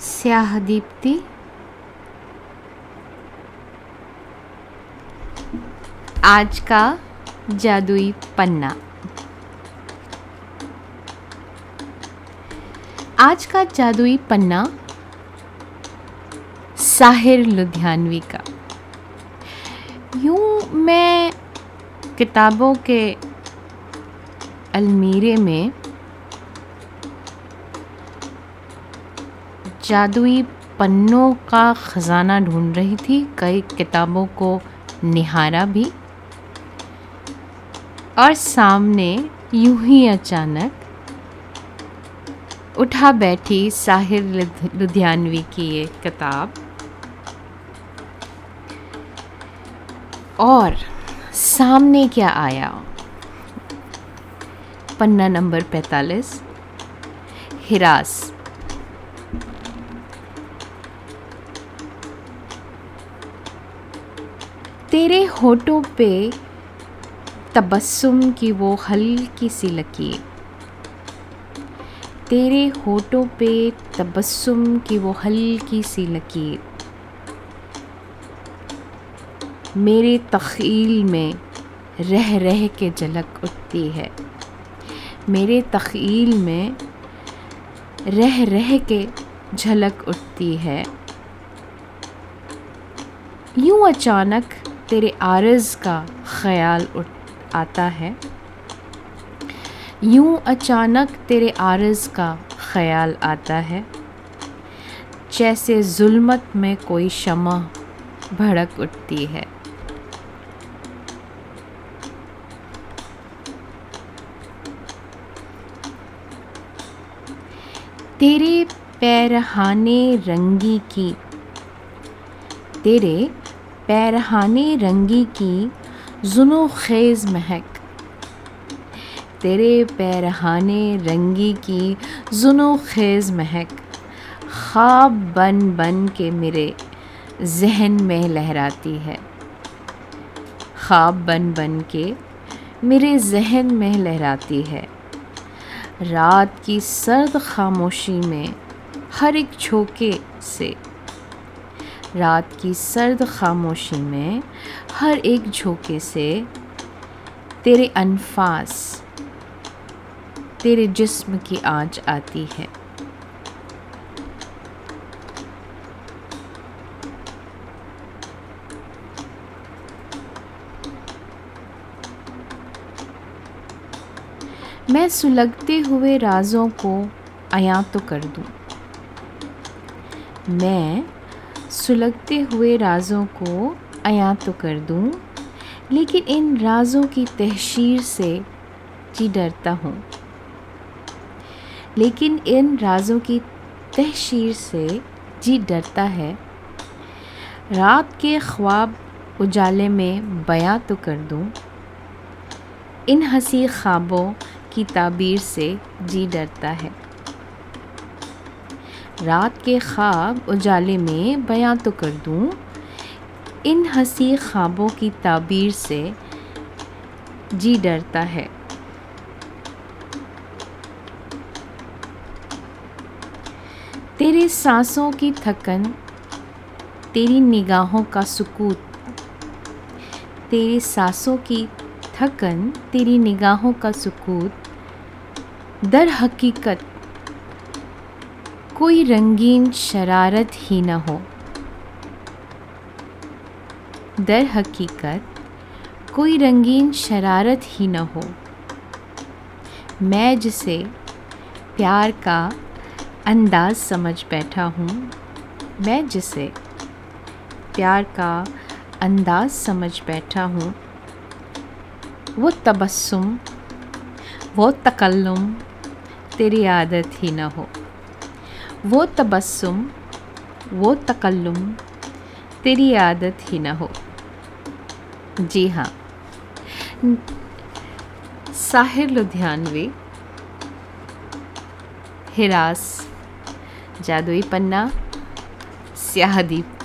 स्याह दीप्ति आज का जादुई पन्ना। आज का जादुई पन्ना साहिर लुधियानवी का। यूँ मैं किताबों के अलमीरे में जादुई पन्नों का ख़जाना ढूंढ रही थी। कई किताबों को निहारा भी। और सामने यूँ ही अचानक उठा बैठी साहिर लुधियानवी की ये किताब। और सामने क्या आया? पन्ना नंबर पैतालीस, हिरास। तेरे होठों पे तबस्सुम की वो हल्की सी लकीर। तेरे होठों पे तबस्सुम की वो हल्की सी लकीर। मेरे तख़ील में रह रह के झलक उठती है। मेरे तख़ील में रह रह के झलक उठती है। यूँ अचानक तेरे आरज़ का ख्याल उठ आता है। यूँ अचानक तेरे आरज़ का ख्याल आता है। जैसे जुल्मत में कोई शमा भड़क उठती है। तेरे पैरहाने रंगी की, तेरे पैरहाने रंगी की जुनो खेज़ महक। तेरे पैरहाने रंगी की जुनो खेज़ महक। ख्वाब बन बन के मेरे जहन में लहराती है। ख्वाब बन बन के मेरे जहन में लहराती है। रात की सर्द खामोशी में हर एक झोंके से रात की सर्द खामोशी में हर एक झोंके से तेरे अनफास, तेरे जिस्म की आँच आती है। मैं सुलगते हुए राज़ों को अया तो कर दूँ। मैं सुलगते हुए राज़ों को अया तो कर दूँ, लेकिन इन राज़ों की तहशीर से जी डरता हूँ। लेकिन इन राज़ों की तहशीर से जी डरता है। रात के ख्वाब उजाले में बयां तो कर दूँ। इन हँसी ख्वाबों की ताबीर से जी डरता है। रात के ख्वाब उजाले में बयां तो कर दूँ, इन हँसी ख्वाबों की ताबीर से जी डरता है। तेरे सांसों की थकन, तेरी निगाहों का सुकूत तेरी सांसों की थकन, तेरी निगाहों का सुकूत दर हकीकत कोई रंगीन शरारत ही न हो। दर हकीकत, कोई रंगीन शरारत ही न हो। मैं जिसे प्यार का अंदाज समझ बैठा हूँ, मैं जिसे प्यार का अंदाज समझ बैठा हूँ, वो तबस्सुम, वो तकल्लुम, तेरी आदत ही न हो। वो तबस्सुम, वो तकल्लुम, तेरी आदत ही ना हो। जी हाँ। साहिर लुधियानवी, हिरास, जादुई पन्ना स्याहदीप